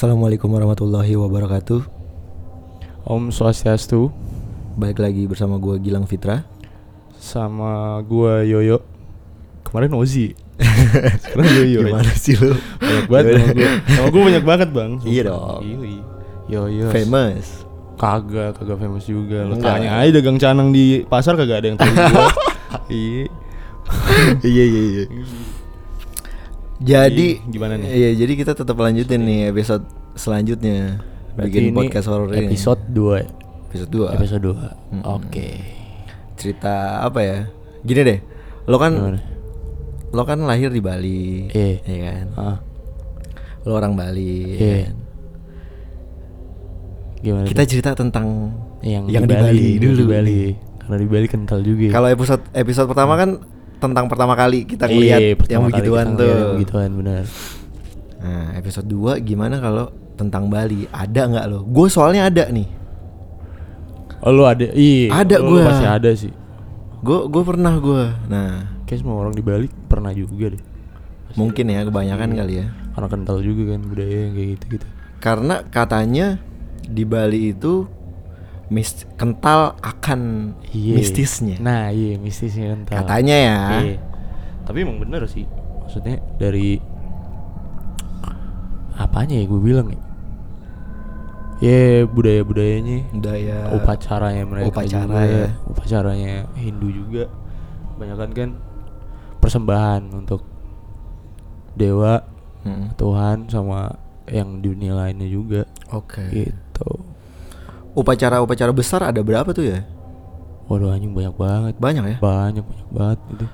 Assalamualaikum warahmatullahi wabarakatuh. Om Swastiastu Balik lagi bersama gue Gilang Fitra. sama gua Yoyo. Kemarin Ozi. Sekarang Yoyo. Gimana sih lu? Banyak banget nama gua. Nama gua banyak banget, Bang. Sumpah. Iya dong. Yoyo. Famous. Kagak, kagak famous juga. Lo Enggak. tanya aja dagang canang di pasar kagak ada yang tahu. Iya. iya iya iya. Jadi Jadi, gimana nih? Iya, jadi kita tetap lanjutin nih episode selanjutnya. Berarti bikin ini podcast horor ini. Episode 2. Episode 2. Episode 2. Mm-mm. Oke. Cerita apa ya? Gini deh. Lo kan Gimana? lo kan lahir di Bali. Iya. Iya kan? Ah, Lo orang Bali. ya Iya. kan? gimana? Kita cerita tentang yang, yang di Bali, yang dulu. Di Bali. Karena di Bali kental juga. ya. Kalau episode episode pertama kan tentang pertama kali kita Iya, ngeliat pertama yang begituan tuh. yang Begituan benar. Nah, episode 2 gimana kalau tentang Bali? Ada nggak lo? Gue soalnya ada nih. Oh lu ada? Iya. Ada gua. Pasti ada sih. Gue gue pernah gue. Nah, Kayak semua orang di Bali pernah juga deh. mungkin ya kebanyakan Iya. kali ya. Karena kental juga kan budaya yang kayak gitu-gitu. Karena katanya di Bali itu mis kental akan Iya. mistisnya. Nah, iya mistisnya kental. Katanya ya. Iya. Tapi emang bener sih. Maksudnya dari apanya ya gue bilang ya? Ya budaya-budayanya, Budaya upacaranya mereka upacara juga, ya. upacaranya Hindu juga. Banyakan kan persembahan untuk dewa, Mm, Tuhan sama yang dunia lainnya juga. Oke. Gitu. Upacara-upacara besar ada berapa tuh ya? Waduh anjing banyak banget. Banyak ya? Banyak banyak banget itu.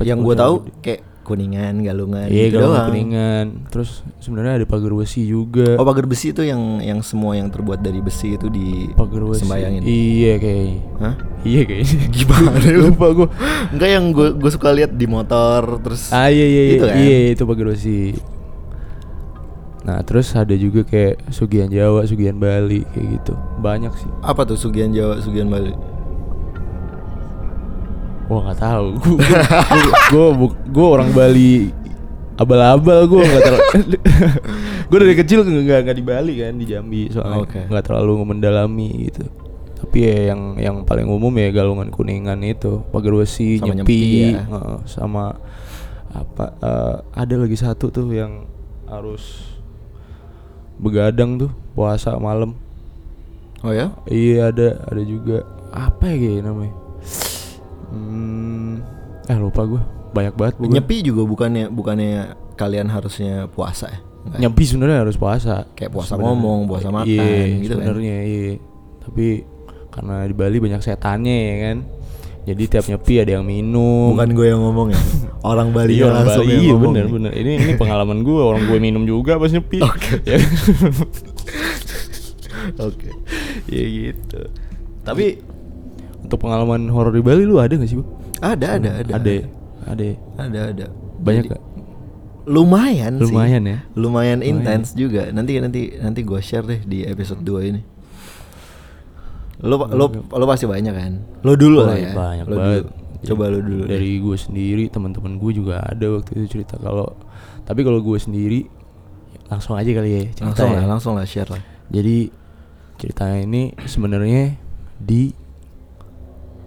Yang gue Upacara tahu gede. kayak kuningan, galungan, Iya gitu kalau doang. kuningan. Terus sebenarnya ada pagar besi juga. Oh pagar besi itu yang yang semua yang terbuat dari besi itu di pagar besi. sembayangin. Iya kayaknya. Hah? Iya kayaknya. Gimana lu? Lupa gue. Enggak yang gue gue suka lihat di motor terus. Ah iya iya iya. Itu kan? Iya itu pagar besi. Nah terus ada juga kayak Sugihan Jawa, Sugihan Bali kayak gitu. Banyak sih. Apa tuh Sugihan Jawa, Sugihan Bali? Gua nggak tahu. Gue gue orang Bali abal-abal gue nggak terlalu. gue dari kecil nggak nggak di Bali kan di Jambi soalnya nggak terlalu mendalami gitu. Tapi ya yang yang paling umum ya galungan kuningan itu pagar besi, Sama nyepi, nyepi ya. sama apa eh, ada lagi satu tuh yang harus begadang tuh puasa malam. Oh ya? Iya ada ada juga apa ya kayak namanya? Hmm, eh lupa gue banyak banget pokoknya. Nyepi juga bukannya bukannya kalian harusnya puasa ya? Enggak. Nyepi sebenarnya harus puasa. Kayak puasa Sebenarnya. ngomong, puasa makan, iya, gitu kan. Sebenarnya iya. Tapi karena di Bali banyak setannya ya kan. Jadi tiap nyepi ada yang minum. Bukan gue yang ngomong ya. Orang Bali Iya, orang langsung Bali, yang iya bener bener. Ini ini pengalaman gue orang gue minum juga pas nyepi. Oke. Ya. Oke. Iya gitu. Tapi untuk pengalaman horor di Bali lu ada gak sih, Bu? Ada ada ada. Ada. Ada. Ada ada. Banyak Jadi, gak? Lumayan sih. Lumayan ya? Lumayan Lumayan. intens juga. Nanti nanti nanti gue share deh di episode 2 ini. Lo lo lo pasti banyak kan? Lo dulu Oh, lah ya. Banyak Lo banget. dulu. Coba lo dulu. Dari gue sendiri, teman-teman gue juga ada waktu itu cerita kalau tapi kalau gue sendiri langsung aja kali ya cerita langsung ya. lah, langsung lah share lah. Jadi ceritanya ini sebenarnya di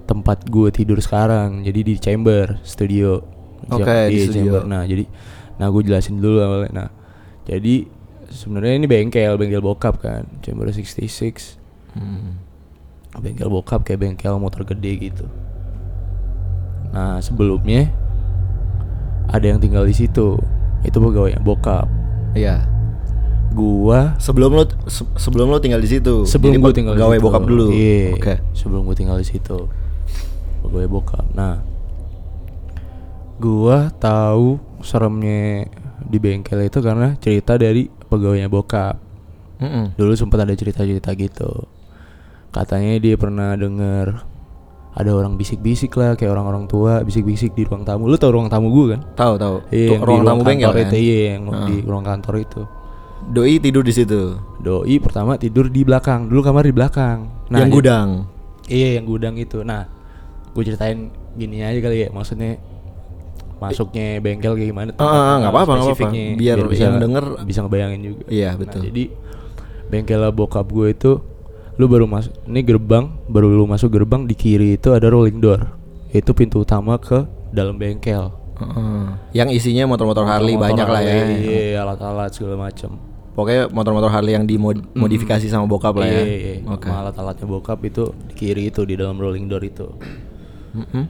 tempat gue tidur sekarang. Jadi di chamber studio. Oke, Siap- di iya, studio. chamber. Nah, jadi nah gue jelasin dulu awalnya. Nah, jadi sebenarnya ini bengkel, bengkel bokap kan. Chamber 66. Hmm. Bengkel bokap kayak bengkel motor gede gitu. Nah, sebelumnya ada yang tinggal di situ. Itu pegawai bokap. Iya. Gua Sebelum lo se- sebelum lo tinggal di situ. sebelum Jadi gue tinggal di pegawai situ. bokap dulu. Iya. Oke. Sebelum gue tinggal di situ. Pegawai bokap. Nah, gua tahu seremnya di bengkel itu karena cerita dari pegawainya bokap. Mm-mm. Dulu sempat ada cerita-cerita gitu. Katanya dia pernah denger ada orang bisik-bisik lah kayak orang-orang tua bisik-bisik di ruang tamu. Lu tau ruang tamu gue kan? Tahu tahu. Iya, Tuh, yang di ruang tamu bengkel kan. iya, yang Heeh. di ruang kantor itu. Doi tidur di situ. Doi pertama tidur di belakang. Dulu kamar di belakang. yang jadi- gudang. Iya yang gudang itu. Nah, gue ceritain gini aja kali ya. Maksudnya masuknya bengkel kayak gimana Ah, ah, ah, nggak apa-apa, nggak apa-apa. spesifiknya, Biar yang denger- bisa ngebayangin juga Iya, Nah, betul. jadi bengkel bokap gue itu lu baru masuk ini gerbang baru lu masuk gerbang di kiri itu ada rolling door itu pintu utama ke dalam bengkel Heeh. Yang isinya motor-motor Harley Motor-motor banyak lah ya. Harley, iya alat-alat segala macam Pokoknya motor-motor Harley yang dimodifikasi sama bokap lah ya. Iya, iya, iya. Sama alat-alatnya bokap itu di kiri itu di dalam rolling door itu Mm-mm.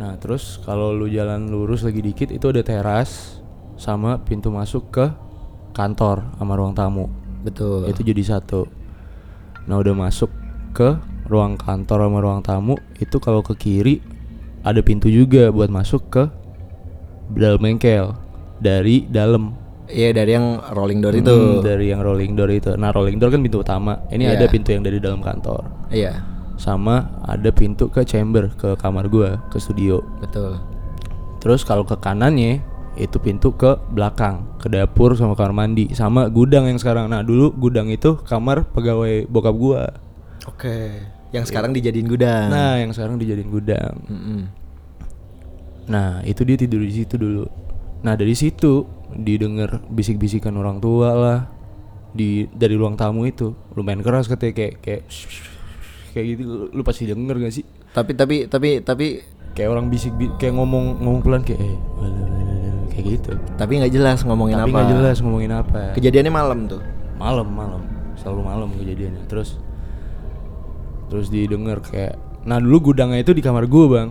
Nah terus kalau lu jalan lurus lagi dikit itu ada teras sama pintu masuk ke kantor sama ruang tamu. Betul. Itu jadi satu. Nah udah masuk ke ruang kantor sama ruang tamu itu kalau ke kiri ada pintu juga buat masuk ke dalam bengkel dari dalam. Iya dari yang rolling door itu. Hmm, dari yang rolling door itu. Nah rolling door kan pintu utama. Ini Iya. ada pintu yang dari dalam kantor. Iya. Sama ada pintu ke chamber ke kamar gua ke studio. Betul. Terus kalau ke kanannya itu pintu ke belakang, ke dapur sama kamar mandi, sama gudang yang sekarang. Nah, dulu gudang itu kamar pegawai bokap gua. Oke. Yang sekarang dijadiin gudang. Nah, yang sekarang dijadiin gudang. Mm-mm. Nah, itu dia tidur di situ dulu. Nah, dari situ didengar bisik-bisikan orang tua lah di dari ruang tamu itu. Lumayan keras katanya kayak kayak kayak gitu. Lu, lu pasti denger gak sih? Tapi tapi tapi tapi Kayak orang bisik bi- kayak ngomong ngomong pelan kayak eh kayak gitu. tapi nggak jelas ngomongin Tapi apa. nggak jelas ngomongin apa. Kejadiannya malam tuh. malam malam selalu malam kejadiannya terus terus didengar kayak nah dulu gudangnya itu di kamar gue bang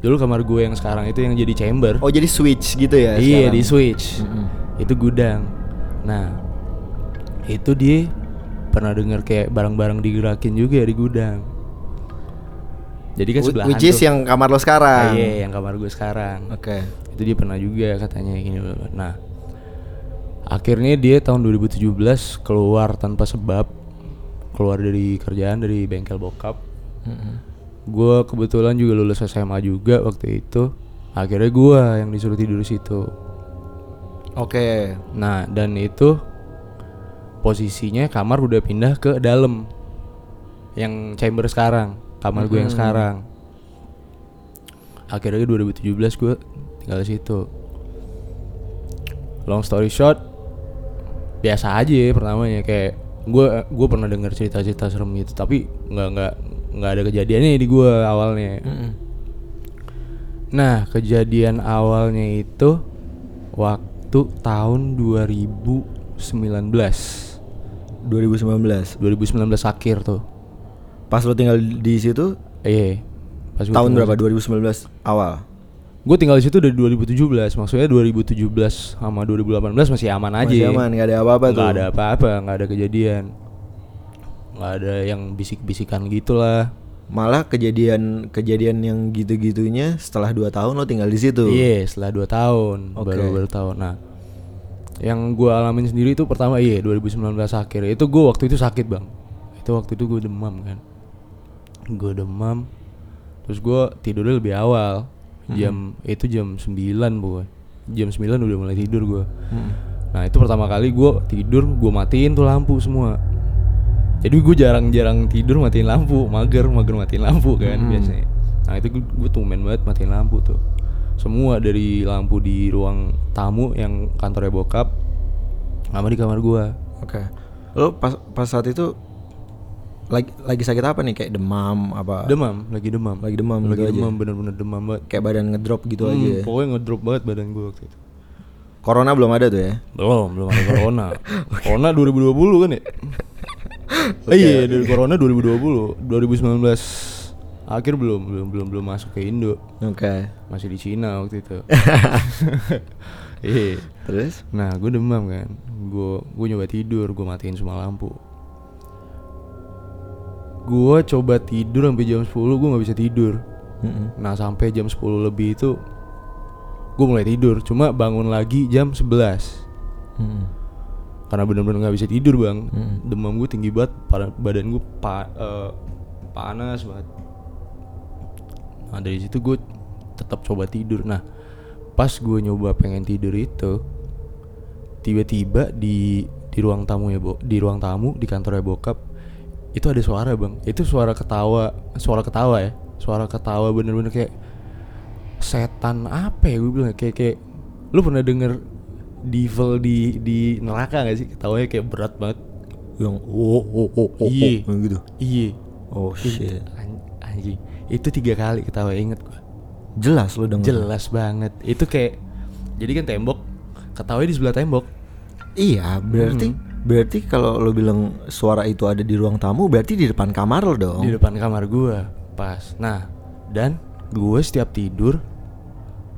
dulu kamar gue yang sekarang itu yang jadi chamber Oh jadi switch gitu ya? iya sekarang? di switch Mm-mm. itu gudang nah itu dia pernah dengar kayak barang-barang digerakin juga di gudang jadi kan sebelah Which is yang kamar lo sekarang. iya yang kamar gue sekarang Oke. itu dia pernah juga katanya gini nah akhirnya dia tahun 2017 keluar tanpa sebab keluar dari kerjaan dari bengkel bokap Mm-mm. gue kebetulan juga lulus SMA juga waktu itu akhirnya gue yang disuruh tidur di situ Oke. nah dan itu posisinya kamar udah pindah ke dalam yang chamber sekarang kamar gue yang sekarang. Akhirnya 2017 gue tinggal di situ. Long story short biasa aja ya pertamanya. Kayak gue gue pernah dengar cerita-cerita serem gitu tapi nggak nggak nggak ada kejadiannya di gue awalnya. Mm-mm. nah kejadian awalnya itu waktu tahun 2019 2019. 2019 akhir tuh Pas lo tinggal di situ iya pas tahun tinggal berapa? 2019 awal. Gue tinggal di situ dari 2017, maksudnya 2017 sama 2018 masih aman aja. Masih aman, nggak ada apa-apa tuh. Nggak ada apa-apa, nggak ada kejadian. Nggak ada yang bisik-bisikan gitulah. Malah kejadian kejadian yang gitu-gitunya setelah 2 tahun lo tinggal di situ. Iya, setelah 2 tahun, Oke. baru baru tahun. Nah, yang gue alamin sendiri itu pertama iya 2019 akhir. Itu gue waktu itu sakit bang. Itu waktu itu gue demam kan. Gue demam. Terus gue tidurnya lebih awal. Jam itu jam 9 boy. Jam 9 udah mulai tidur gue. Mm. Nah itu pertama kali gue tidur gue matiin tuh lampu semua. Jadi gue jarang-jarang tidur matiin lampu, mager mager matiin lampu kan Hmm. biasanya. Nah itu gue tumben banget matiin lampu tuh. Semua dari lampu di ruang tamu yang kantornya bokap, sama di kamar gue. Oke. Lo pas pas saat itu lagi lagi sakit apa nih kayak demam apa? Demam, lagi demam. Lagi demam lagi gitu demam bener-bener demam banget. Kayak badan ngedrop gitu Hmm, aja. ya? Pokoknya ngedrop banget badan gue waktu itu. Corona belum ada tuh ya? Belum, belum ada corona. corona 2020 kan ya? Eh, iya, dari corona 2020. 2019 akhir belum, belum belum belum masuk ke Indo. Oke. Masih di Cina waktu itu. Iya. Terus? Nah, gue demam kan. Gue gue nyoba tidur, gue matiin semua lampu. Gue coba tidur sampai jam 10 gue nggak bisa tidur. Mm-mm. Nah sampai jam 10 lebih itu gue mulai tidur. Cuma bangun lagi jam 11 Mm-mm. karena bener-bener nggak bisa tidur bang Mm. demam gue tinggi banget badan gue pa- eh, panas banget nah dari situ gue tetap coba tidur nah pas gue nyoba pengen tidur itu tiba-tiba di di ruang tamu ya bo di ruang tamu di kantornya bokap itu ada suara bang itu suara ketawa suara ketawa ya suara ketawa bener-bener kayak setan apa ya gue bilang kayak kayak lu pernah denger devil di di neraka gak sih ketawanya kayak berat banget Yang oh oh oh oh, Iya. oh gitu. iya Oh shit. An- anjing itu tiga kali ketawa inget gue Jelas lu denger. jelas banget itu kayak jadi kan tembok ketawanya di sebelah tembok Iya, berarti Hmm. Berarti kalau lo bilang suara itu ada di ruang tamu, berarti di depan kamar lo dong. di depan kamar gua pas nah dan gue setiap tidur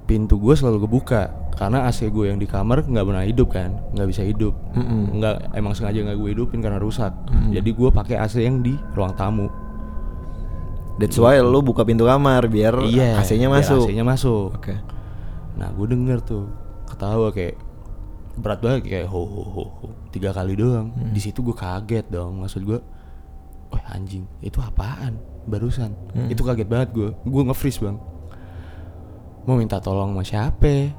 pintu gue selalu kebuka karena AC gue yang di kamar nggak pernah hidup kan nggak bisa hidup Mm-mm. nggak emang sengaja nggak gue hidupin karena rusak jadi gue pakai AC yang di ruang tamu That's why lo buka pintu kamar biar iya AC-nya masuk. AC-nya masuk Oke. nah gue denger tuh ketawa kayak berat banget kayak ho ho ho, ho. Tiga kali doang. Hmm. di situ gue kaget dong maksud gue wah anjing itu apaan? Barusan. Hmm. itu kaget banget gue gue nge-freeze bang. Mau minta tolong sama siapa?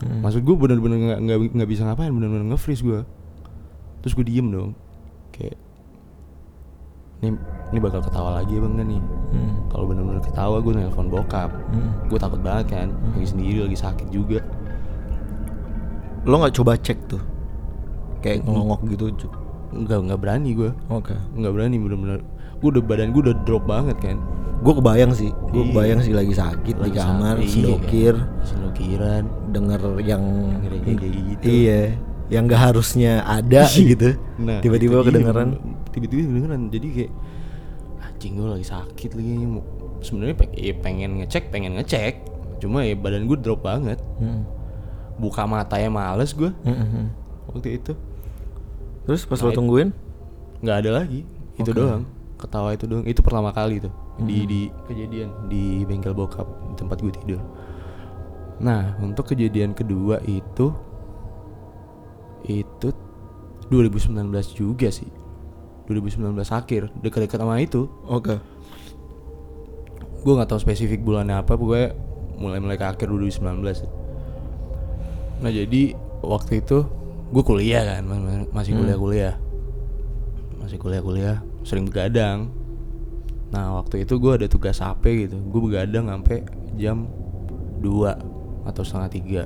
Hmm. maksud gue bener-bener nggak bisa ngapain bener-bener nge-freeze gue terus gue diem dong. Kayak ini ini bakal ketawa lagi bang nih? Hmm. kalau bener-bener ketawa gue nelpon bokap. Hmm. gue takut banget kan. Lagi sendiri lagi sakit juga. Lo nggak coba cek tuh, kayak ngelongok gitu. nggak nggak berani gue Oke. nggak berani bener-bener gue udah badan gue udah drop banget kan Gue kebayang sih, gue Iya. kebayang sih lagi sakit di Lagi kamar, sakit, iya, sedokir, sendokiran denger yang kayak gitu. Iya, yang gak harusnya ada gitu. Nah, tiba-tiba kedengeran. tiba-tiba kedengeran jadi kayak anjing gue lagi sakit lagi Mau- sebenarnya pe- ya pengen ngecek pengen ngecek cuma ya badan gue drop banget Hmm. buka matanya males gue Hmm, hmm, hmm. waktu itu Terus pas Nah, lo tungguin? nggak ada lagi. Itu Oke. doang. Ketawa itu doang. Itu pertama kali tuh. Di di kejadian. Di bengkel bokap di tempat gue tidur. Nah untuk kejadian kedua itu itu 2019 juga sih. 2019 akhir. Dekat-dekat sama itu. Oke. gue nggak tahu spesifik bulannya apa. Pokoknya mulai-mulai ke akhir 2019 nah jadi waktu itu gue kuliah kan ma- ma- masih kuliah-kuliah. Masih kuliah-kuliah sering begadang. Nah waktu itu gue ada tugas AP gitu. Gue begadang sampai jam 2 atau setengah tiga.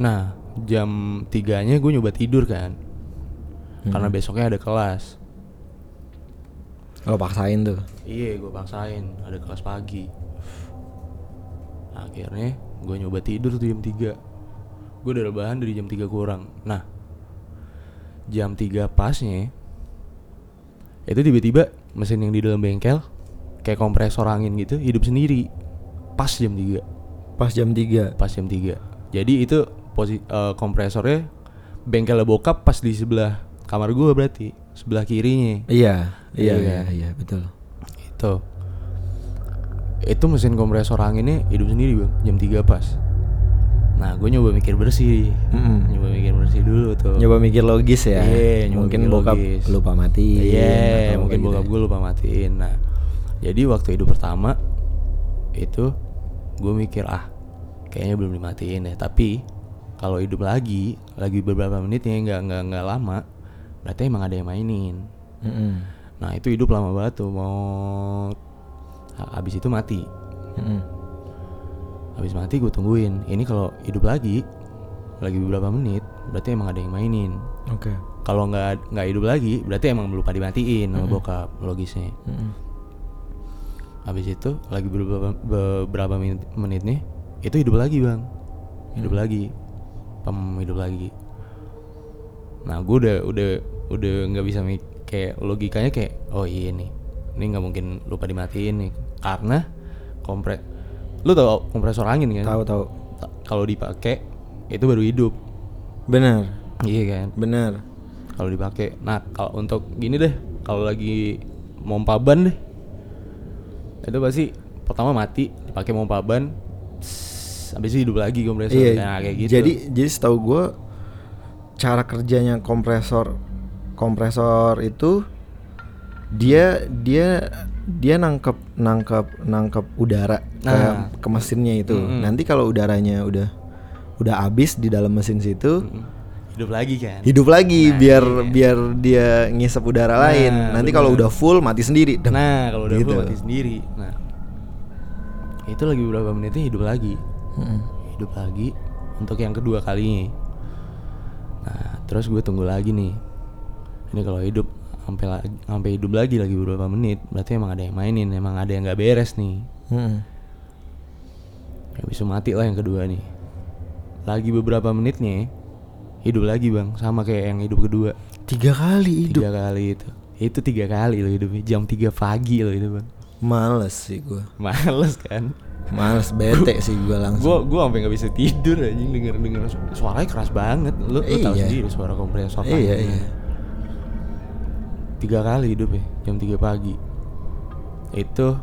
Nah jam tiganya gue nyoba tidur kan. Karena besoknya ada kelas. Lo paksain tuh. Iya, gue paksain. Ada kelas pagi. Akhirnya gue nyoba tidur tuh jam 3 Gue udah rebahan dari jam 3 kurang. Nah, jam 3 pasnya itu tiba-tiba mesin yang di dalam bengkel kayak kompresor angin gitu hidup sendiri. Pas jam 3 Pas jam 3 pas jam 3 Jadi itu posi eh, kompresornya bengkelnya bokap pas di sebelah kamar gue berarti sebelah kirinya. Iya, iya, Iya iya, kan? iya, betul. itu itu mesin kompresor anginnya hidup sendiri bang jam 3 pas nah gue nyoba mikir bersih Mm-mm. nyoba mikir bersih dulu tuh Nyoba mikir logis ya. Iya, nyoba mungkin mikir bokap logis. lupa mati. iya mungkin bokap gue lupa matiin nah jadi waktu hidup pertama itu gue mikir ah kayaknya belum dimatiin deh tapi kalau hidup lagi lagi beberapa menit ya nggak nggak nggak lama berarti emang ada yang mainin Nah itu hidup lama banget tuh mau ha- Habis itu mati Habis mati gue tungguin. Ini kalau hidup lagi Lagi beberapa menit Berarti emang ada yang mainin. Oke. Kalau nggak nggak hidup lagi Berarti emang lupa dimatiin sama bokap Logisnya. Habis itu Lagi beberapa, beberapa menit, menit nih Itu hidup lagi bang. Hidup lagi. Pem hidup lagi. Nah gue udah udah udah nggak bisa mik kayak logikanya kayak oh iya nih ini nggak mungkin lupa dimatiin nih. Karena kompres lu tau kompresor angin kan Tahu tahu. Ta- kalau dipakai itu baru hidup Benar, iya kan benar. kalau dipakai nah kalau untuk gini deh kalau lagi mompa ban deh itu pasti pertama mati dipakai mompa ban habis itu hidup lagi kompresor Iya. nah, kayak gitu Jadi jadi setahu gue cara kerjanya kompresor kompresor itu dia dia dia nangkep nangkep nangkep udara ke Nah. ke mesinnya itu. Mm-mm. Nanti kalau udaranya udah udah habis di dalam mesin situ Mm, hidup lagi kan hidup lagi Nah, biar iya. biar dia ngisep udara Nah, lain. Nanti kalau udah full mati sendiri. Deng. Nah, kalau udah Gitu. full mati sendiri. Nah, itu lagi beberapa menitnya hidup lagi Mm-mm. hidup lagi untuk yang kedua kalinya nah terus gue tunggu lagi nih ini kalau hidup sampai sampai hidup lagi lagi beberapa menit berarti emang ada yang mainin emang ada yang nggak beres nih Mm-mm. ya bisa mati lah yang kedua nih lagi beberapa menitnya hidup lagi bang sama kayak yang hidup kedua Tiga kali hidup. tiga kali itu itu tiga kali loh hidupnya jam 3 pagi loh itu bang Males sih gue. males kan Males bete sih gue langsung. Gua gua sampai nggak bisa tidur anjing denger denger su- suaranya keras banget. Lu, lu tahu Iya. sendiri suara kompresor. kan? Iya iya. Tiga kali hidup ya jam 3 pagi. Itu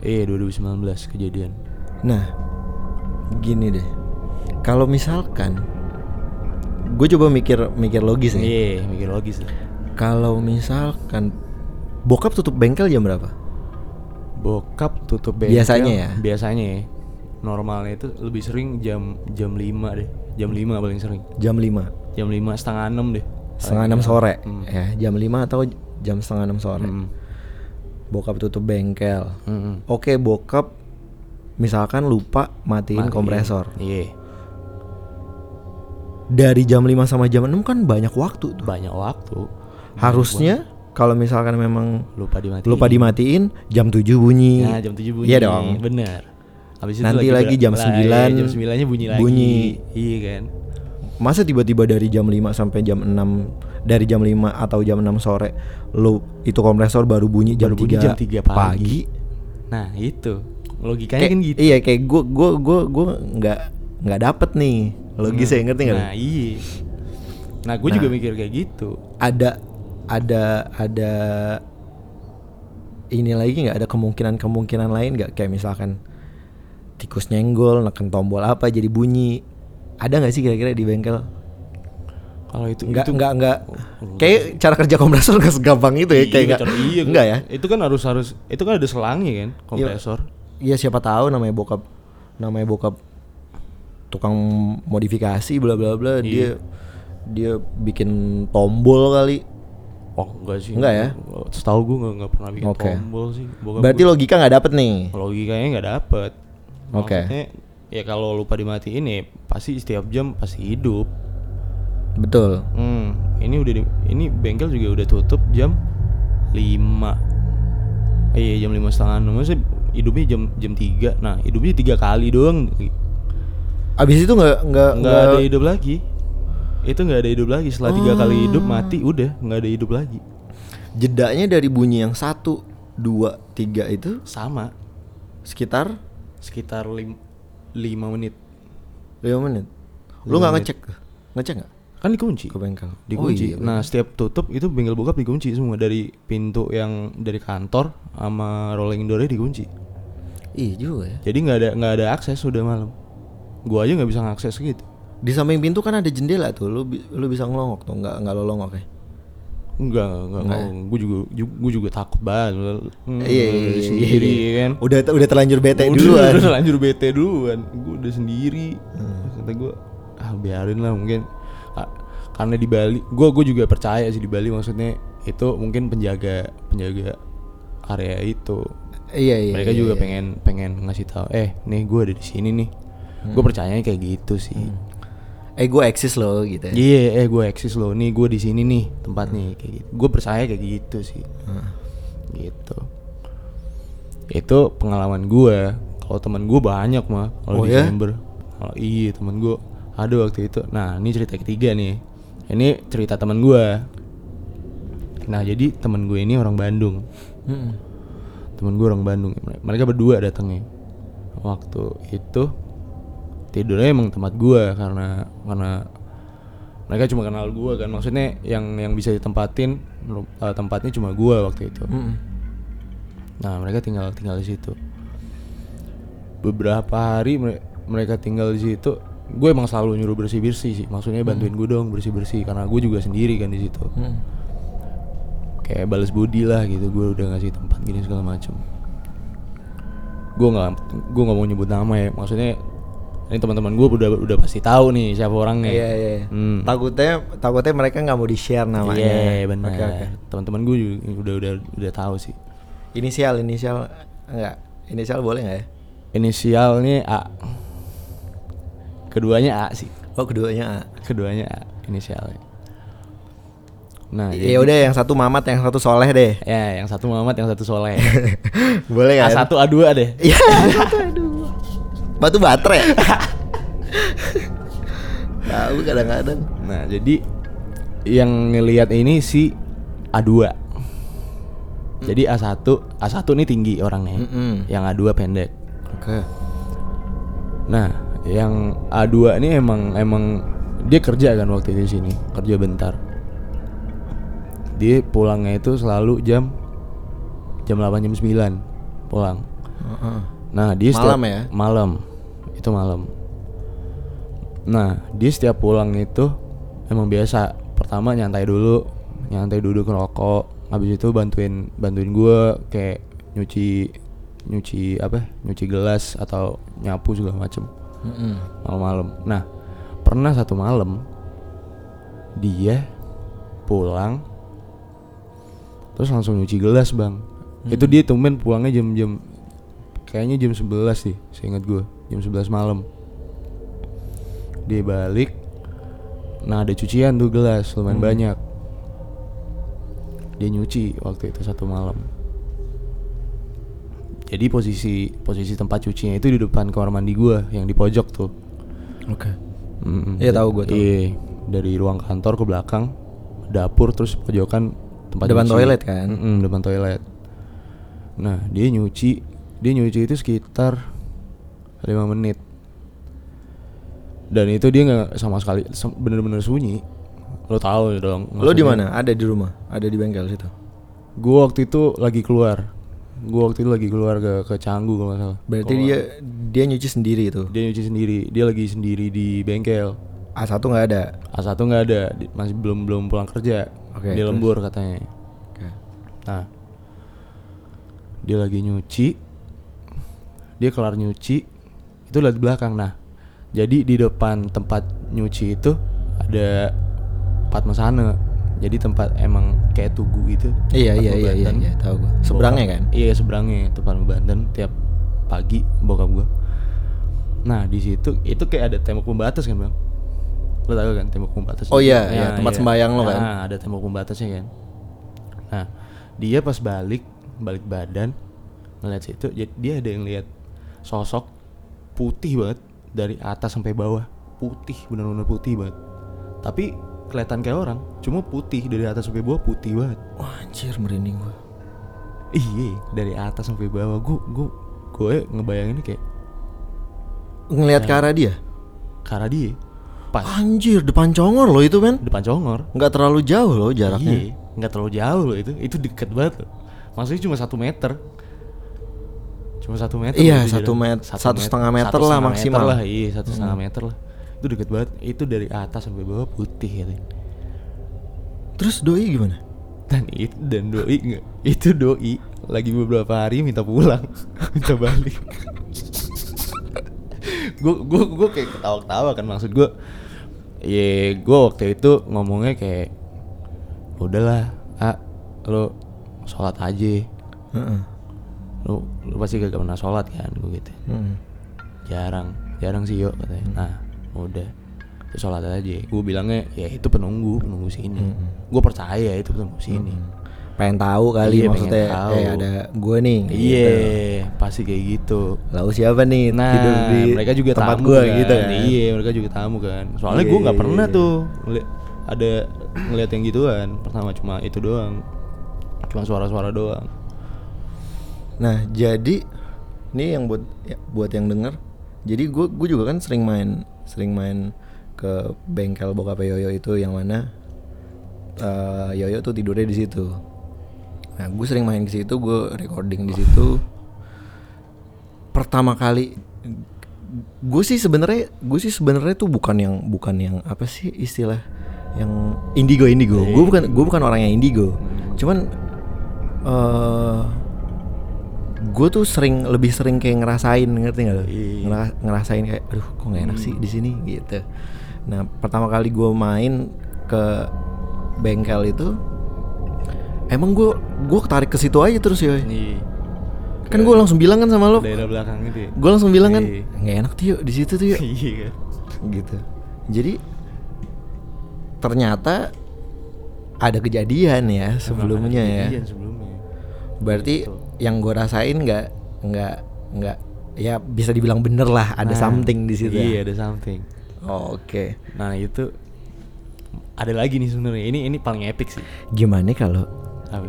eh 2019 kejadian. Nah, gini deh. Kalau misalkan gue coba mikir mikir logis nih. Iya, mikir logis. lah. Kalau misalkan bokap tutup bengkel jam berapa? Bokap tutup bengkel. Biasanya ya? Biasanya ya. Normalnya itu lebih sering jam jam 5 deh. Jam 5 paling sering. Jam 5 Jam 5 setengah 6 deh. setengah enam sore Hmm. ya jam 5 atau jam setengah enam sore Mm. bokap tutup bengkel Mm-mm. oke bokap misalkan lupa matiin Matiin. kompresor Iya. dari jam 5 sama jam 6 kan banyak waktu tuh Banyak waktu. harusnya kalau misalkan memang Lupa dimatiin. lupa dimatiin jam 7 bunyi Nah, jam 7 bunyi. iya dong Bener. Habis Nanti lagi jam lah, 9 iya, jam 9-nya bunyi lagi. bunyi. Iya kan. masa tiba-tiba dari jam 5 sampai jam 6 dari jam 5 atau jam 6 sore lu itu kompresor baru bunyi jam Baru bunyi 3 jam 3 pagi. Nah, itu. Logikanya Kayak- kan gitu. Iya kayak gue gue gue gue nggak nggak dapet nih logisnya Hmm. ngerti nggak? Nah, iya. Nah, gue juga mikir kayak gitu. Ada ada ada ini lagi nggak ada kemungkinan kemungkinan lain nggak kayak misalkan tikus nyenggol neken tombol apa jadi bunyi ada nggak sih kira-kira di bengkel? Kalau itu Nggak itu nggak nggak Oh, kayak cara kerja kompresor nggak segampang itu ya Iya, kayak nggak cara- iya, nggak ya? Itu kan harus harus itu kan ada selangnya kan, kompresor. Iya siapa tahu namanya bokap namanya bokap tukang modifikasi bla bla bla Iya. dia dia bikin tombol kali. Oh, enggak sih. Enggak ya? Setahu gue enggak, enggak pernah bikin Oke. tombol sih. Bokap Berarti gue- logika nggak dapet nih. logikanya nggak dapet. Oke. Maksudnya, ya kalau lupa dimatiin ya pasti setiap jam pasti hidup. Betul. Hmm, ini udah di- ini bengkel juga udah tutup jam 5 Eh, iya jam lima setengah enam. Maksudnya hidupnya jam jam 3 Nah hidupnya tiga kali doang. Abis itu nggak nggak nggak ada hidup lagi. Itu nggak ada hidup lagi. Setelah tiga kali hidup mati udah nggak ada hidup lagi. Jedanya dari bunyi yang satu dua tiga itu? Sama. Sekitar? Sekitar lim, 5 menit. Lima menit. Lu Lima nggak ngecek? Ngecek nggak Kan dikunci ke bengkel? dikunci. Oh, iya, nah, setiap tutup itu bengkel bokap dikunci semua dari pintu yang dari kantor sama rolling door dikunci. Iya juga ya. Jadi nggak ada nggak ada akses udah malam. Gua aja nggak bisa ngakses gitu. Di samping pintu kan ada jendela tuh. Lu lu bisa ngelongok tuh. Nggak nggak lo longok ya? Enggak, enggak, Nggak ya? Gue juga, gue juga takut banget. Hmm, Iya, iya, udah iya, sendiri iya. kan. Udah udah terlanjur bete Udah, duluan. Udah lanjur bete duluan. Gue udah sendiri. Hmm. Kata gue, ah biarin lah mungkin. Karena di Bali, gue gue juga percaya sih di Bali maksudnya itu mungkin penjaga penjaga area itu. Iya iya. Mereka iya, juga iya. pengen pengen ngasih tahu, eh nih gue ada di sini nih. Hmm. Gue percayanya kayak gitu sih. Eh gue eksis loh gitu ya. Iya, eh gue eksis loh. Nih gue di sini nih tempat nih kayak gitu. Gue percaya kayak gitu sih. Hmm. Gitu. Itu pengalaman gue. Kalau teman gue banyak mah. Oh Kalau ya? Kalau iya teman gue ada waktu itu. Nah ini cerita ketiga nih. Ini cerita teman gue. Nah jadi teman gue ini orang Bandung. Mm-mm. Temen gue orang Bandung. Mereka berdua datangnya. Waktu itu tidurnya emang tempat gue karena karena mereka cuma kenal gue kan. Maksudnya yang yang bisa ditempatin eh, tempatnya cuma gue waktu itu. Mm-mm. Nah mereka tinggal tinggal di situ. Beberapa hari mere- mereka tinggal di situ. Gue emang selalu nyuruh bersih bersih sih. Maksudnya bantuin gue dong bersih bersih karena gue juga sendiri kan di situ. Mm. Kayak balas budi lah gitu. Gue udah ngasih tempat gini segala macem. Gue nggak gue nggak mau nyebut nama ya. Maksudnya ini teman-teman gue udah udah pasti tahu nih siapa orangnya. Iya iya. iya. Hmm. Takutnya takutnya mereka nggak mau di share namanya. Iya benar. Oke oke. Teman-teman gue juga udah udah udah tahu sih. Inisial inisial enggak. Inisial boleh nggak ya? inisialnya A. Keduanya A sih. Oh keduanya A. Keduanya A inisialnya. Nah, Ya udah yang satu Mamat yang satu Soleh deh. Ya, yang satu Muhammad, yang satu Soleh. Boleh kan? A1 A2 deh. Iya. satu, aduh. Batu baterai. Tahu kadang-kadang. Nah, jadi yang ngelihat ini si A2. Jadi A1, A1 ini tinggi orangnya. Mm-mm. Yang A2 pendek. Oke. Nah, yang A2 ini emang emang dia kerja kan waktu itu di sini, kerja bentar. Dia pulangnya itu selalu jam jam 8 jam 9 pulang. Nah, dia setiap- Malam ya? Malam. Itu malam. Nah, dia setiap pulang itu emang biasa. Pertama nyantai dulu, nyantai duduk ngerokok. Habis itu bantuin bantuin gua kayak nyuci nyuci apa? Nyuci gelas atau nyapu segala macem Malam-malam. Nah, pernah satu malam dia pulang terus langsung nyuci gelas, Bang. Itu dia tumben pulangnya jam-jam kayaknya jam 11 sih, seingat gue, jam 11 malam. Dia balik Nah, ada cucian tuh gelas lumayan banyak. Dia nyuci waktu itu satu malam. Jadi posisi posisi tempat cucinya itu di depan kamar mandi gua yang di pojok tuh. Oke. Mm-mm. Iya, tahu gua tuh. Iya, dari ruang kantor ke belakang, dapur terus pojokan tempat Depan nyuci. toilet kan? Mm-mm, depan toilet. Nah, dia nyuci, dia nyuci itu sekitar 5 menit. Dan itu dia nggak sama sekali bener-bener sunyi. Lo tahu dong. Lo di mana? Ada di rumah? Ada di bengkel situ. Gua waktu itu lagi keluar. Gua waktu itu lagi keluar ke ke Canggu kalau salah. Berarti Keluar. dia dia nyuci sendiri itu. dia nyuci sendiri. Dia lagi sendiri di bengkel. A1 nggak ada. A1 nggak ada, masih belum belum pulang kerja. Oke, dia terus? lembur katanya. Oke. Nah, dia lagi nyuci, dia kelar nyuci, itu lihat belakang. Nah, jadi di depan tempat nyuci itu ada empat mesana. Jadi tempat emang kayak tugu gitu. Iya iya iya iya, iya tahu gua. Seberangnya Bokap- kan? Iya seberangnya tempat Banten tiap pagi bokap gua. Nah di situ itu kayak ada tembok pembatas kan bang. Lo tau kan tembok pembatas? Oh iya, iya, tempat sembahyang lo kan? Nah, ada tembok pembatasnya kan. Nah dia pas balik balik badan ngeliat situ jadi dia ada yang lihat sosok putih banget dari atas sampai bawah putih bener-bener putih banget tapi kelihatan kayak orang cuma putih dari atas sampai bawah putih banget Wah, anjir merinding gua. Iya, dari atas sampai bawah gue gue gue ngebayanginnya kayak Ngelihat ke arah dia. karena dia pas Anjir, depan congor loh itu, men. depan congor. Nggak terlalu jauh loh jaraknya. Iya, nggak terlalu jauh loh itu. Itu deket banget loh. Maksudnya cuma satu meter. Cuma satu meter. Iya, loh itu satu jarak. met- satu setengah meter satu lah setengah maksimal. meter lah, iya satu setengah meter lah. Itu deket banget. Itu dari atas sampai bawah putih gitu. Terus doi gimana? Dan itu dan doi nggak itu doi lagi beberapa hari minta pulang, minta balik. gue gue gue kayak ketawa-ketawa kan maksud gue. Ye, gue waktu itu ngomongnya kayak udahlah, ah, lo sholat aja. Heeh. Lu, lu pasti gak pernah sholat kan gue gitu. Heeh. Jarang, jarang sih yuk katanya. Nah, udah. Terus sholat aja. Gue bilangnya ya itu penunggu, penunggu sini. Gue percaya itu penunggu sini. Pengen tahu kali Iya, pengen maksudnya tahu. eh ada gue nih. Iya, gitu. pasti kayak gitu. Lalu siapa nih Nah, tidur di mereka juga tempat tamu gue kan. gitu kan. Iya, mereka juga tamu kan. Soalnya Iya, gue nggak iya, pernah iya. tuh ada ngeliat yang gituan. Pertama cuma itu doang. Cuma suara-suara doang. Nah, jadi ini yang buat ya, buat yang denger. Jadi gue gue juga kan sering main sering main ke bengkel bokap Yoyo itu yang mana eh, Yoyo tuh tidurnya di situ. Nah, gue sering main ke situ, gue recording di situ. Pertama kali gue sih sebenarnya gue sih sebenarnya tuh bukan yang bukan yang apa sih istilah yang indigo indigo gue bukan gue bukan orang yang indigo cuman eh gue tuh sering lebih sering kayak ngerasain ngerti nggak lo Iya. Ngera- ngerasain kayak aduh kok nggak enak sih di sini gitu nah pertama kali gue main ke bengkel itu emang gue gue ketarik ke situ aja terus ya Iya. Kan gue langsung bilang kan sama lo. daerah belakang ya. Gue langsung bilang kan, Iya. nggak enak tuh yuk di situ tuh yuk. Iya gitu. Jadi ternyata ada kejadian ya sebelumnya ya. sebelumnya. Berarti. Yang gue rasain nggak nggak nggak ya bisa dibilang bener lah ada Nah, something di situ. Iya, ya. ada something. Oh, Oke. Nah, itu ada lagi nih sebenarnya. Ini ini paling epic sih. Gimana kalau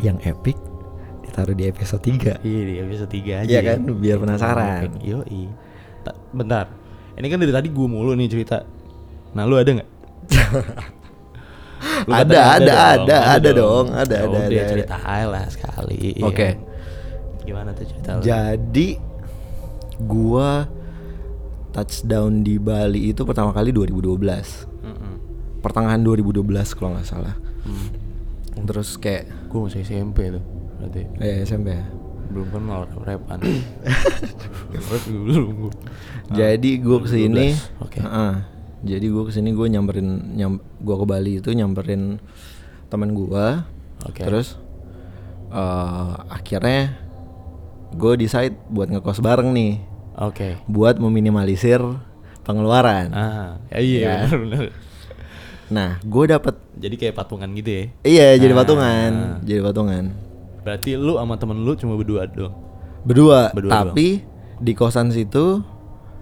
yang epic ditaruh di episode 3 Iya di episode 3 aja Iya ya. kan, biar penasaran. Yo Bentar Ini kan dari tadi gue mulu nih cerita Nah lu ada nggak? Lu Ada, katanya ada, ada, ada dong. Ada, Ya ada, udah, ada, ada. cerita aja lah sekali iya Oke. kan? Gimana tuh cerita lu? Jadi gua touchdown di Bali itu pertama kali 2012. Mm-mm. Pertengahan 2012 kalau nggak salah. Hmm. Terus kayak Gue masih SMP tuh Berarti eh SMP ya. Belum kenal Rap juga belum gua. Ah, Jadi gua ke sini, 2012, Oke Heeh. jadi gua ke sini gua nyamperin, nyam, gua ke Bali itu nyamperin teman gua. Oke. Terus eh, akhirnya gue decide buat ngekos bareng nih, Oke buat meminimalisir pengeluaran. Ah, ya iya Ya. Nah, gue dapet Jadi kayak patungan gitu ya iya jadi Ah. patungan, jadi patungan Berarti lu sama temen lu cuma berdua doang berdua. Berdua tapi di kosan situ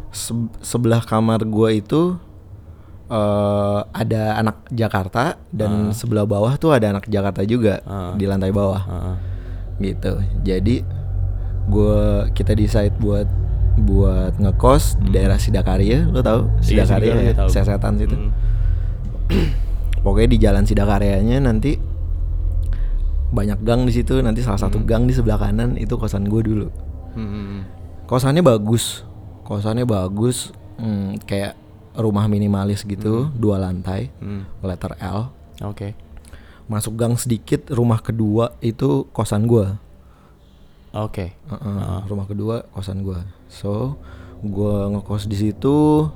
se- sebelah kamar gue itu eh ada anak Jakarta dan sebelah bawah tuh ada anak Jakarta juga Ah. di lantai bawah. Heeh. gitu jadi gua kita decide buat buat ngekos di daerah Sidakarya lo tau Iya, Sidakarya Sidakarya ya sesetan situ. Hmm. pokoknya di jalan Sidakaryanya nanti banyak gang di situ nanti salah satu gang di sebelah kanan itu kosan gue dulu. Hmm. kosannya bagus. Kosannya bagus hmm, kayak rumah minimalis gitu dua lantai Hmm. letter L. Oke. masuk gang sedikit rumah kedua itu kosan gua Oke. Heeh, rumah kedua kosan gua. So, gua ngekos di situ.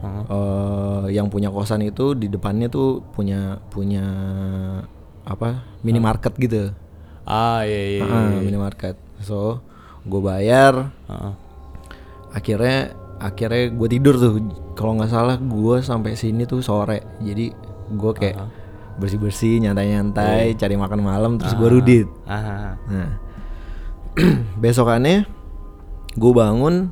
Heeh. eh, yang punya kosan itu di depannya tuh punya punya apa minimarket gitu. Ah iya iya. iya, Heeh, iya. minimarket. So, gua bayar. Heeh. Akhirnya akhirnya gue tidur tuh. Kalau nggak salah gua sampai sini tuh sore. Jadi gua kayak bersih bersih, nyantai nyantai, cari makan malam, terus gua rudit. Ah. Nah, besokannya gue bangun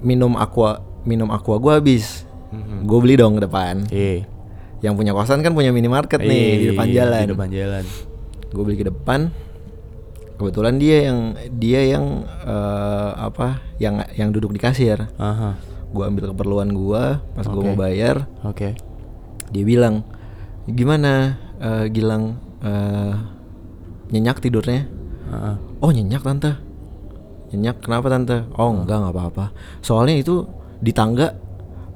minum aqua minum aqua gue habis. Mhm. Gue beli dong ke depan. Iya. Yang punya kosan kan punya minimarket nih Iya, di depan jalan. Di depan jalan. Gue beli ke depan. Kebetulan dia yang dia yang eh, apa? Yang yang duduk di kasir. Gue ambil keperluan gue. Pas gue Oke. mau bayar, Oke. dia bilang, gimana? Eh, Gilang eh, nyenyak tidurnya? Heeh. Oh nyenyak tante. Nyenyak kenapa tante? Oh enggak nggak apa-apa. Soalnya itu di tangga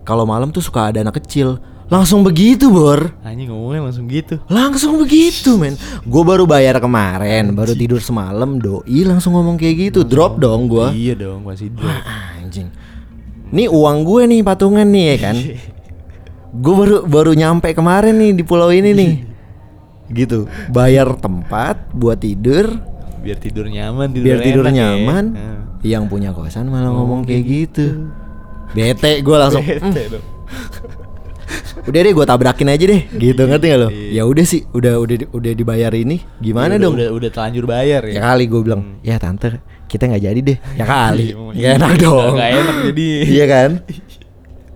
Kalau malam tuh suka ada anak kecil. Langsung begitu Bor. Anjing ngomongnya langsung gitu. Langsung begitu men. Gue baru bayar kemarin Baru tidur semalam Doi langsung ngomong kayak gitu. Drop dong gue Iya dong masih drop. Anjing. Nih uang gue nih patungan nih ya kan? Gue baru baru nyampe kemarin nih di pulau ini nih. Gitu. Bayar tempat buat tidur Biar tidur nyaman, tidur biar tidur enak ya. nyaman? Heeh. yang punya kosan malah ngomong kayak gitu. bete gue langsung Bete "Hmm, dong. udah deh gue tabrakin aja deh. Gitu ngerti gak lo? Iya. ya udah sih udah udah udah dibayar ini. Gimana Udah- dong? Udah udah telanjur bayar ya. Ya. kali gue bilang ya tante kita nggak jadi deh. Ya kali. Iya, ya enak dong. Gak enak jadi. iya kan?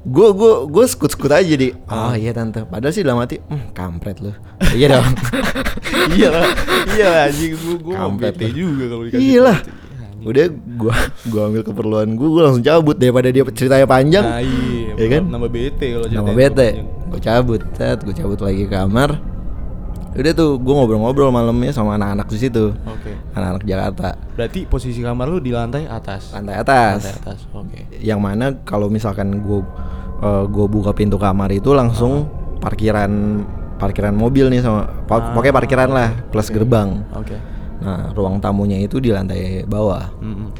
Gue gue gue skut skut aja jadi Ah. oh iya tante. Padahal sih dalam hati "Hmm, kampret lu. Iya dong iya lah. Iya lah anjing gua gua mau bete juga kalau dikasih iya lah. Anjing. udah gua gua ambil keperluan gua gua langsung cabut daripada dia ceritanya panjang Nah, iya, ya kan Nama bete kalau nama bete gue cabut set gue cabut lagi ke kamar udah tuh gue ngobrol-ngobrol malamnya sama anak-anak di situ Oke. anak-anak Jakarta Berarti posisi kamar lu di lantai atas. lantai atas Lantai atas. Oke. yang mana kalau misalkan gue gue buka pintu kamar itu langsung parkiran parkiran mobil nih sama pa- pokoknya parkiran lah plus gerbang Oke. nah ruang tamunya itu di lantai bawah Mm-mm.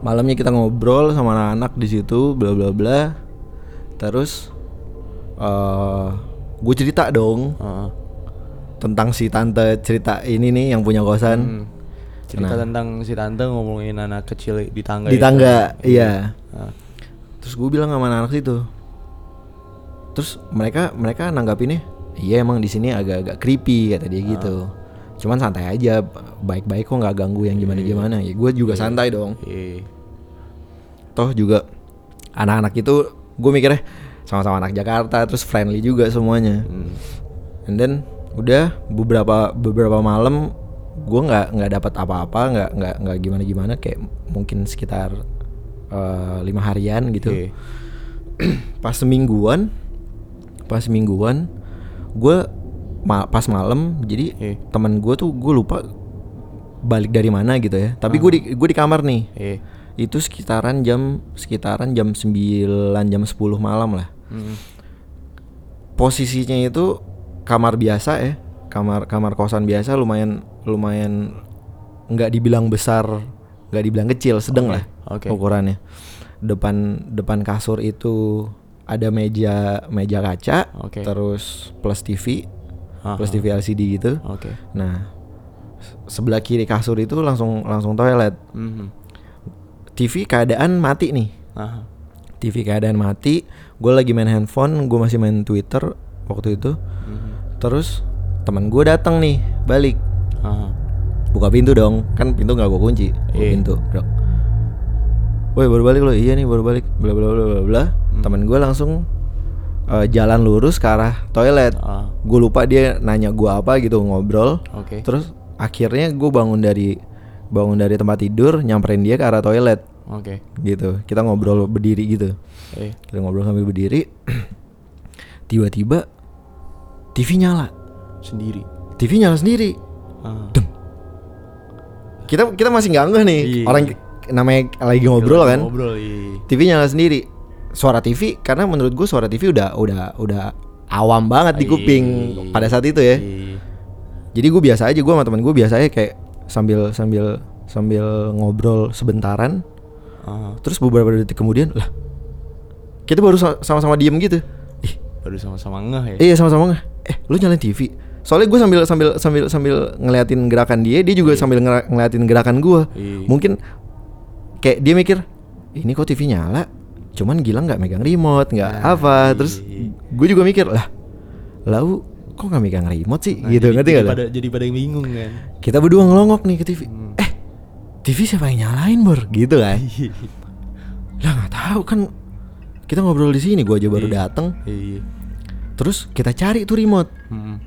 malamnya kita ngobrol sama anak-anak di situ bla bla bla terus eh gue cerita dong Heeh. tentang si tante cerita ini nih yang punya kosan Hmm. cerita Nah. tentang si tante ngomongin anak kecil di tangga di itu. tangga iya Ah, terus gue bilang sama anak situ terus mereka mereka nanggapinnya iya emang di sini agak-agak creepy kata dia gitu. Cuman santai aja baik-baik kok nggak ganggu yang gimana gimana. Ya gue juga santai dong. iya. toh juga anak-anak itu gue mikirnya sama-sama anak Jakarta terus friendly juga semuanya. Hmm. and then udah beberapa beberapa malam gue nggak nggak dapat apa-apa nggak nggak nggak gimana gimana kayak mungkin sekitar eh, lima harian gitu. Pas semingguan pas semingguan gue ma- pas malam jadi Iya. teman gue tuh gue lupa balik dari mana gitu ya tapi gue di gue di kamar nih Iya. itu sekitaran jam sekitaran jam 9 jam 10 malam lah Hmm. posisinya itu kamar biasa ya kamar kamar kosan biasa lumayan lumayan nggak dibilang besar nggak dibilang kecil sedang Oke, lah oke. ukurannya depan depan kasur itu ada meja meja kaca Oke. terus plus TV Ah, plus TV LCD gitu Oke. nah se- sebelah kiri kasur itu langsung langsung toilet Mhm. TV keadaan mati nih Ah, TV keadaan mati gue lagi main handphone gue masih main Twitter waktu itu mhm. terus teman gue datang nih balik Ah, buka pintu dong kan pintu nggak gue kunci buka Iya. pintu bro Woi baru balik lo iya nih baru balik bla bla bla bla bla Hmm. teman gue langsung eh, jalan lurus ke arah toilet ah, gue lupa dia nanya gue apa gitu ngobrol Oke. terus akhirnya gue bangun dari bangun dari tempat tidur nyamperin dia ke arah toilet Oke. gitu kita ngobrol berdiri gitu Eh. kita ngobrol sambil berdiri tiba-tiba TV nyala Sendiri. TV nyala sendiri Ah. kita kita masih nggak nih Iya. orang namanya lagi ngobrol kan Ngobrol. Iya. TV nyala sendiri suara TV karena menurut gue suara TV udah udah udah awam banget di kuping Iya. pada saat itu ya Iya. jadi gue biasa aja gue sama teman gue biasa aja kayak sambil sambil sambil ngobrol sebentaran Ah, terus beberapa detik kemudian lah kita baru sa- sama-sama diem gitu ih baru sama-sama ngeh ya. Iya sama-sama nggak? Eh, lu nyalain TV. Soalnya gue sambil sambil sambil sambil ngeliatin gerakan dia, dia juga sambil ngera- ngeliatin gerakan gue. Iya. Mungkin kayak dia mikir, ini kok TV nyala? Cuman Gilang nggak megang remote, nggak Nah, apa. iya. Terus gue juga mikir lah, lalu kok nggak megang remote sih? Nah, gitu jadi, ngerti jadi pada jadi pada bingung kan. Kita berdua ngelongok nih ke TV. Hmm. Eh, TV siapa yang nyalain bor? Gitu kan? lah nggak tahu kan. Kita ngobrol di sini, gue aja baru Iya. dateng. Iya. Terus kita cari tuh remote. Hmm.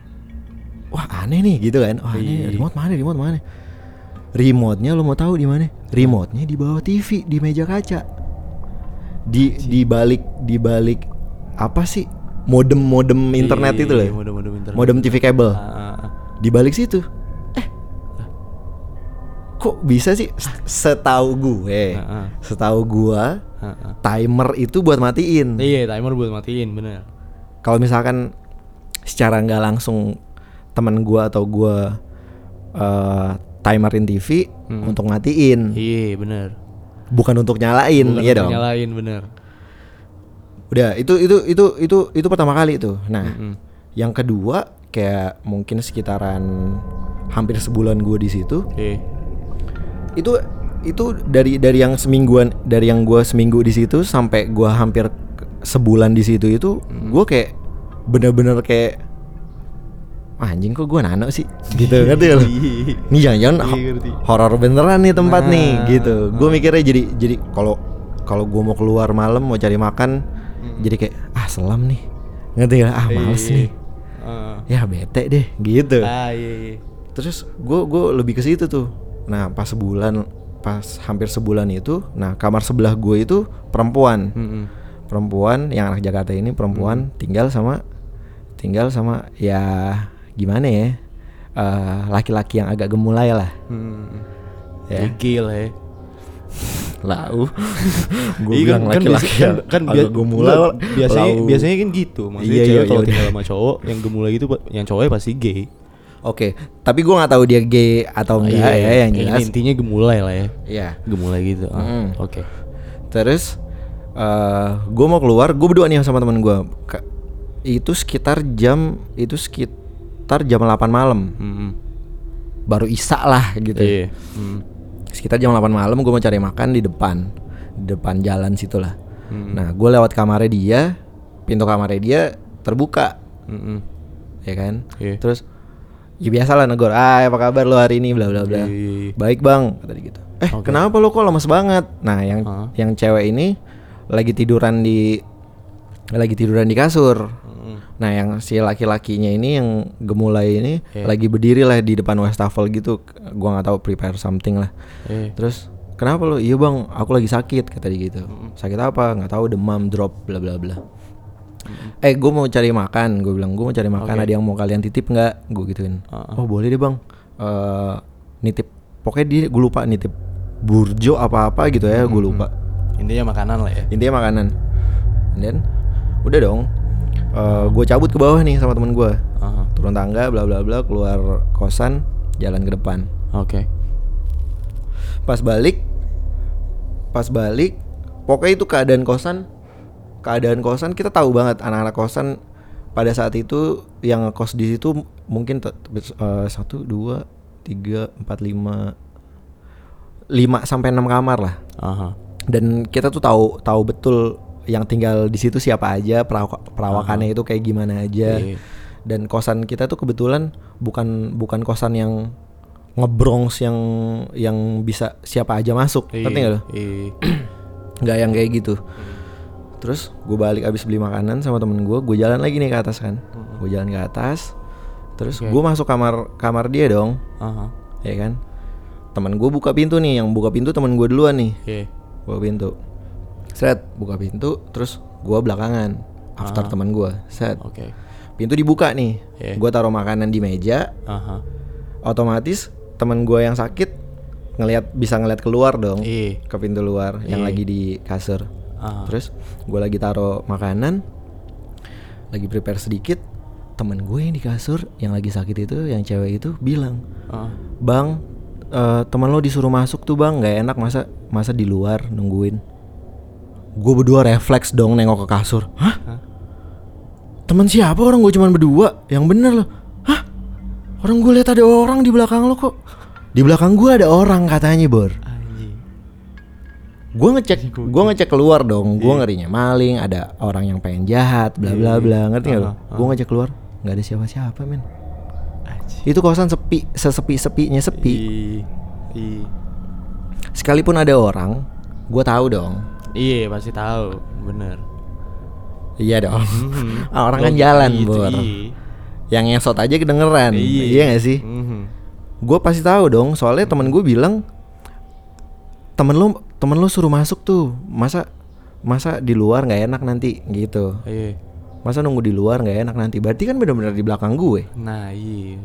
wah aneh nih gitu kan wah aneh Iya. remote mana remote mana remote-nya lo mau tahu di mana remote-nya di bawah TV di meja kaca. Di di balik di balik apa sih? Modem modem internet Iya, itu loh iya, Modem-modem internet. modem TV kabel. Ah, ah, ah. di balik situ. Eh kok bisa sih? Setahu gue Ah, ah. setahu gua timer itu buat matiin. Iya, timer buat matiin, bener. kalau misalkan secara nggak langsung teman gua atau gua eh, timerin TV Hmm. untuk matiin Iya, bener. bukan untuk nyalain Bukan iya untuk dong Nyalain, bener. udah itu itu itu itu itu pertama kali itu nah Mm-mm. yang kedua kayak mungkin sekitaran hampir sebulan gua di situ Iya. itu itu dari dari yang semingguan dari yang gua seminggu di situ sampai gua hampir sebulan di situ itu Hmm. gua kayak bener-bener kayak "Wah, anjing kok gua nano sih gitu ngerti lu? Ini jangan-jangan Iya, ho- horor beneran nih tempat nih Nah, gitu. Gue mikirnya jadi jadi kalau kalau gue mau keluar malam mau cari makan jadi kayak ah selam nih. Ngerti gak? Ah males Iya. nih. Ah. Ya bete deh gitu. Ah, iya, iya. Terus gue gue lebih ke situ tuh. Nah, pas sebulan pas hampir sebulan itu, nah kamar sebelah gue itu perempuan. Mm-mm. Perempuan yang anak Jakarta ini perempuan tinggal sama tinggal sama ya gimana ya? eh, laki-laki yang agak gemulai lah. Hmm. Ya. Ya. Gil ya. Lau. gue Iya, bilang laki-laki yang kan, gemulai. enggak, biasanya lau. biasanya kan gitu. Maksudnya Iya, cewek iya, kalau iya, tinggal sama cowok yang gemulai gitu yang cowoknya pasti gay. Oke, tapi gue nggak tahu dia gay atau enggak Iya, ya yang ini jelas. intinya gemulai lah ya. Iya. Gemulai gitu. Ah, Mm. Oke. Terus eh gue mau keluar, gue berdua nih sama teman gue. Itu sekitar jam itu sekitar jam 8 malam. Mm-mm. baru isa lah gitu Iya. Hmm. sekitar jam 8 malam gue mau cari makan di depan di depan jalan situ lah Hmm. nah gue lewat kamarnya dia pintu kamarnya dia terbuka Mm-mm. ya kan Iya. terus ya biasa lah negor ah apa kabar lo hari ini bla bla bla Iya. baik bang kata dia gitu eh Oke. kenapa lo kok lemes banget nah yang Hah? yang cewek ini lagi tiduran di lagi tiduran di kasur. Nah yang si laki-lakinya ini yang gemulai ini Iya. lagi berdiri lah di depan wastafel gitu. Gua nggak tahu prepare something lah. Iya. terus kenapa lo iya bang aku lagi sakit kata dia gitu. Sakit apa? Nggak tahu demam drop bla bla bla. Eh gue mau cari makan gue bilang. Gue mau cari makan Oke. ada yang mau kalian titip nggak? Gue gituin. Ah. oh boleh deh bang. Eh nitip. Pokoknya dia gue lupa nitip burjo apa apa gitu ya gue lupa. Intinya makanan lah ya. intinya makanan. Then udah dong gue cabut ke bawah nih sama temen gue Aha. turun tangga bla bla bla keluar kosan jalan ke depan Oke. pas balik pas balik pokoknya itu keadaan kosan keadaan kosan kita tahu banget anak-anak kosan pada saat itu yang kos di situ mungkin eh, satu dua tiga empat lima lima sampai enam kamar lah Aha. dan kita tuh tahu tahu betul yang tinggal di situ siapa aja perawak- perawakannya itu kayak gimana aja. Iya. dan kosan kita tuh kebetulan bukan bukan kosan yang ngebrongs yang yang bisa siapa aja masuk. Ngerti nggak lo Iya. nggak yang kayak gitu. Terus gue balik abis beli makanan sama temen gue gue jalan lagi nih ke atas kan. Gue jalan ke atas terus Oke. gue masuk kamar kamar dia dong. Aha. ya kan? Teman gue buka pintu nih yang buka pintu teman gue duluan nih. Iya. buka pintu set buka pintu terus gue belakangan after Ah. teman gue set Oke. pintu dibuka nih Iya. gue taruh makanan di meja Aha. otomatis teman gue yang sakit ngelihat bisa ngelihat keluar dong Iya. ke pintu luar yang Iya. lagi di kasur Aha. terus gue lagi taruh makanan lagi prepare sedikit temen gue yang di kasur yang lagi sakit itu yang cewek itu bilang Ah. bang eh, teman lo disuruh masuk tuh bang nggak enak masa masa di luar nungguin gue berdua refleks dong nengok ke kasur. Hah? Hah? teman siapa orang gue cuman berdua? Yang bener loh. Hah? Orang gue lihat ada orang di belakang lo kok. Di belakang gue ada orang katanya bor. Gue ngecek gue ngecek keluar dong. Gue ngerinya maling ada orang yang pengen jahat bla bla bla. Ngerti nggak lo Aha, gue ngecek keluar nggak ada siapa siapa men itu kosan sepi sesepi sepinya sepi sekalipun ada orang gue tahu dong Iya pasti tahu, bener. iya dong. Mhm. Ah, orang kan Logika jalan gitu, bor Iya. yang ngesot aja kedengeran. Iya, gak sih? Mhm. gue pasti tahu dong. Soalnya temen gue bilang temen lu temen lu suruh masuk tuh. Masa masa di luar nggak enak nanti? Gitu. Iya. masa nunggu di luar nggak enak nanti? Berarti kan benar-benar di belakang gue Nah iya.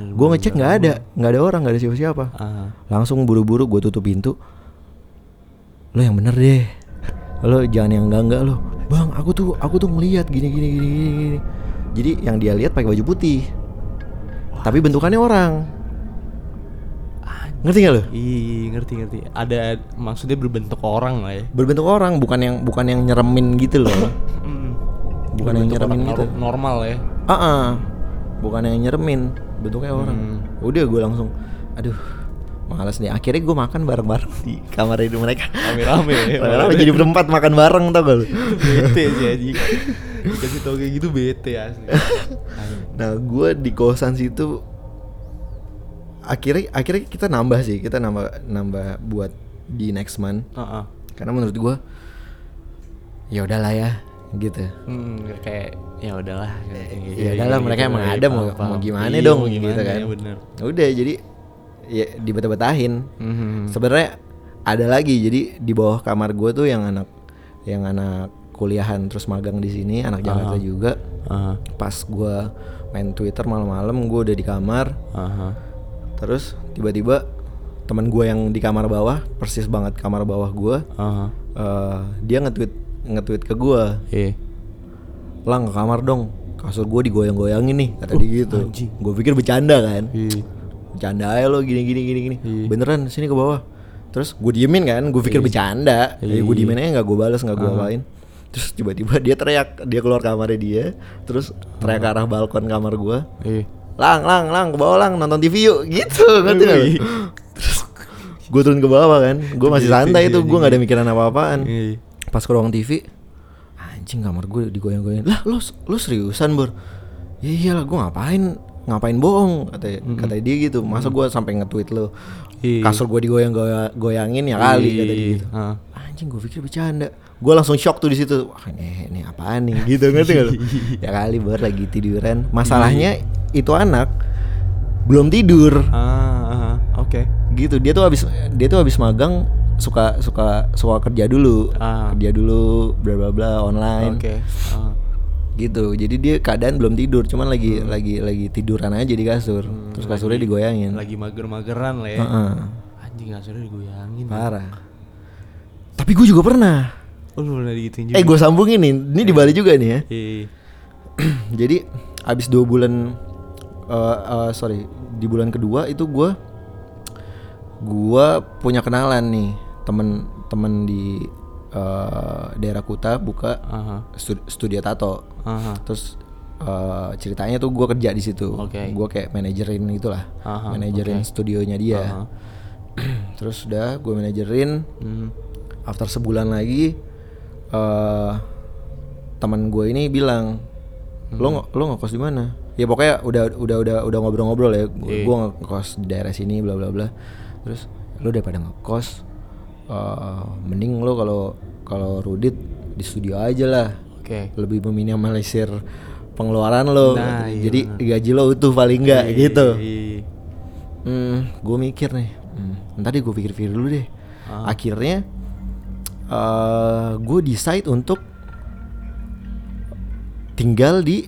Gue ngecek nggak ada. Nggak ada orang nggak ada siapa-siapa. Ah. langsung buru-buru gue tutup pintu. Lo yang bener deh lo jangan yang enggak enggak lo bang aku tuh aku tuh ngeliat gini gini gini gini, jadi yang dia lihat pakai baju putih tapi bentukannya orang ngerti gak lo Iya ngerti ngerti. Ada maksudnya berbentuk orang lah ya. berbentuk orang bukan yang bukan yang nyeremin gitu loh Mm. Bukan yang nyeremin gitu. nor- Normal ya. ah ah. bukan yang nyeremin bentuknya orang Hmm. udah gue langsung aduh males nih akhirnya gue makan bareng-bareng di kamar itu mereka Rame-rame ya. Rame-rame jadi berempat makan bareng tau gak lu bete sih anjing. Dikasih tau kayak gitu bete asli. Nah gue di kosan situ akhirnya akhirnya kita nambah sih kita nambah nambah buat di next month Heeh. karena menurut gue ya udahlah ya gitu Hmm, kayak ya udahlah. ya udahlah mereka emang ada mau mau gimana Iya, dong mau gitu gimana, kan ya bener. udah jadi ya dibetah-betahin Mhm. sebenarnya ada lagi jadi di bawah kamar gue tuh yang anak yang anak kuliahan terus magang di sini anak Jakarta Aha. juga Aha. pas gue main Twitter malam-malam gue udah di kamar Aha. terus tiba-tiba teman gue yang di kamar bawah persis banget kamar bawah gue Aha. eh, dia nge-tweet nge-tweet ke gue Iya. lang ke kamar dong kasur gue digoyang-goyangin nih kata dia gitu gue pikir bercanda kan Iya. Bercanda aja lo gini gini gini gini Iya. beneran sini ke bawah terus gue diemin kan gue pikir Iya. bercanda Iya. ya gue diemin aja nggak gue balas nggak gue apain terus tiba-tiba dia teriak dia keluar kamarnya dia terus teriak ke arah balkon kamar gue Iya. lang lang lang ke bawah lang nonton TV yuk gitu ngerti lu? Wih. terus gue turun ke bawah kan gue masih Gitu, santai itu iya, gue nggak ada iya. mikiran apa apaan Iya. pas ke ruang TV anjing kamar gue digoyang-goyang lah lo lo seriusan bor ya iyalah gue ngapain ngapain bohong? Kata kata dia gitu. Masa gue sampai nge-tweet lo Iya. kasur gue digoyang-goyangin ya kali kata dia Iya. gitu. Ah. anjing gue pikir bercanda. Gue langsung shock tuh di situ. Wah ini, ini apaan nih? Gitu ngerti gak ya kali bor lagi tiduran. Masalahnya itu anak belum tidur. Ah, ah, oke. gitu. Dia tuh habis dia tuh habis magang suka suka suka kerja dulu. Ah. kerja dulu bla bla bla online. Oke. Ah. Gitu jadi dia keadaan belum tidur cuman lagi lagi lagi tiduran aja di kasur terus kasurnya digoyangin Hmm, Lagi mager-mageran lah ya. Heeh. Anjing kasurnya digoyangin. parah tapi gue juga pernah Oh, lu pernah digituin juga. eh gue sambungin nih ini di Bali juga nih ya Iya. jadi abis dua bulan eh eh, sorry di bulan kedua itu gue gua punya kenalan nih temen temen di eh, daerah Kuta buka Aha. stu- studio tato Aha. terus eh, ceritanya tuh gua kerja di situ Oke. gua kayak manajerin gitulah Aha, manajerin oke. studionya dia Aha. terus udah gue manajerin Hmm. after sebulan lagi eh teman gue ini bilang lo Hmm. ngo- lo ngekos di mana ya pokoknya udah udah udah udah ngobrol-ngobrol ya Iya. gue ngekos di daerah sini bla bla bla terus lo daripada ngekos eh mending lo kalau kalau Rudit di studio aja lah Oke. lebih meminimalisir pengeluaran lo Nah, iya jadi gaji lo utuh paling enggak gitu Iya. Hmm, gue mikir nih. Hmm, ntar deh gue pikir-pikir dulu deh. Ah. Akhirnya, eh gue decide untuk tinggal di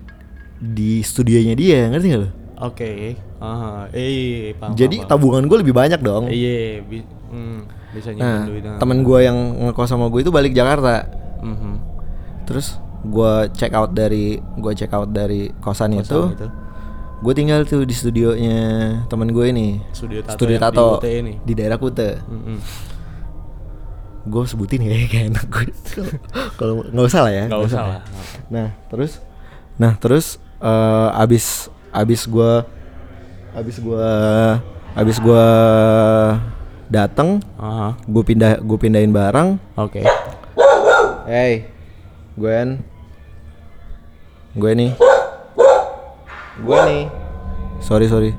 di studionya dia, ngerti gak lo? Oke. Aha. Eh, paham. Jadi paham, tabungan gue lebih banyak dong. Iya, bi- hmm, bisa Nah, duit. ah. temen gue yang ngekos sama gue itu balik Jakarta. Mhm. Terus gue check out dari gue check out dari kosan, Kosan itu. itu. Gue tinggal tuh di studionya temen gue ini. Studio tato Studio di tato Kute ini. di daerah Kute. Mhm. gue sebutin ya kayak enak gue kalau nggak usah lah ya Nggak usah lah. nah terus nah terus eh, abis abis gue abis gue abis gue dateng Aha. gue pindah gue pindahin barang Oke. hey Gwen gue nih gue nih sorry sorry.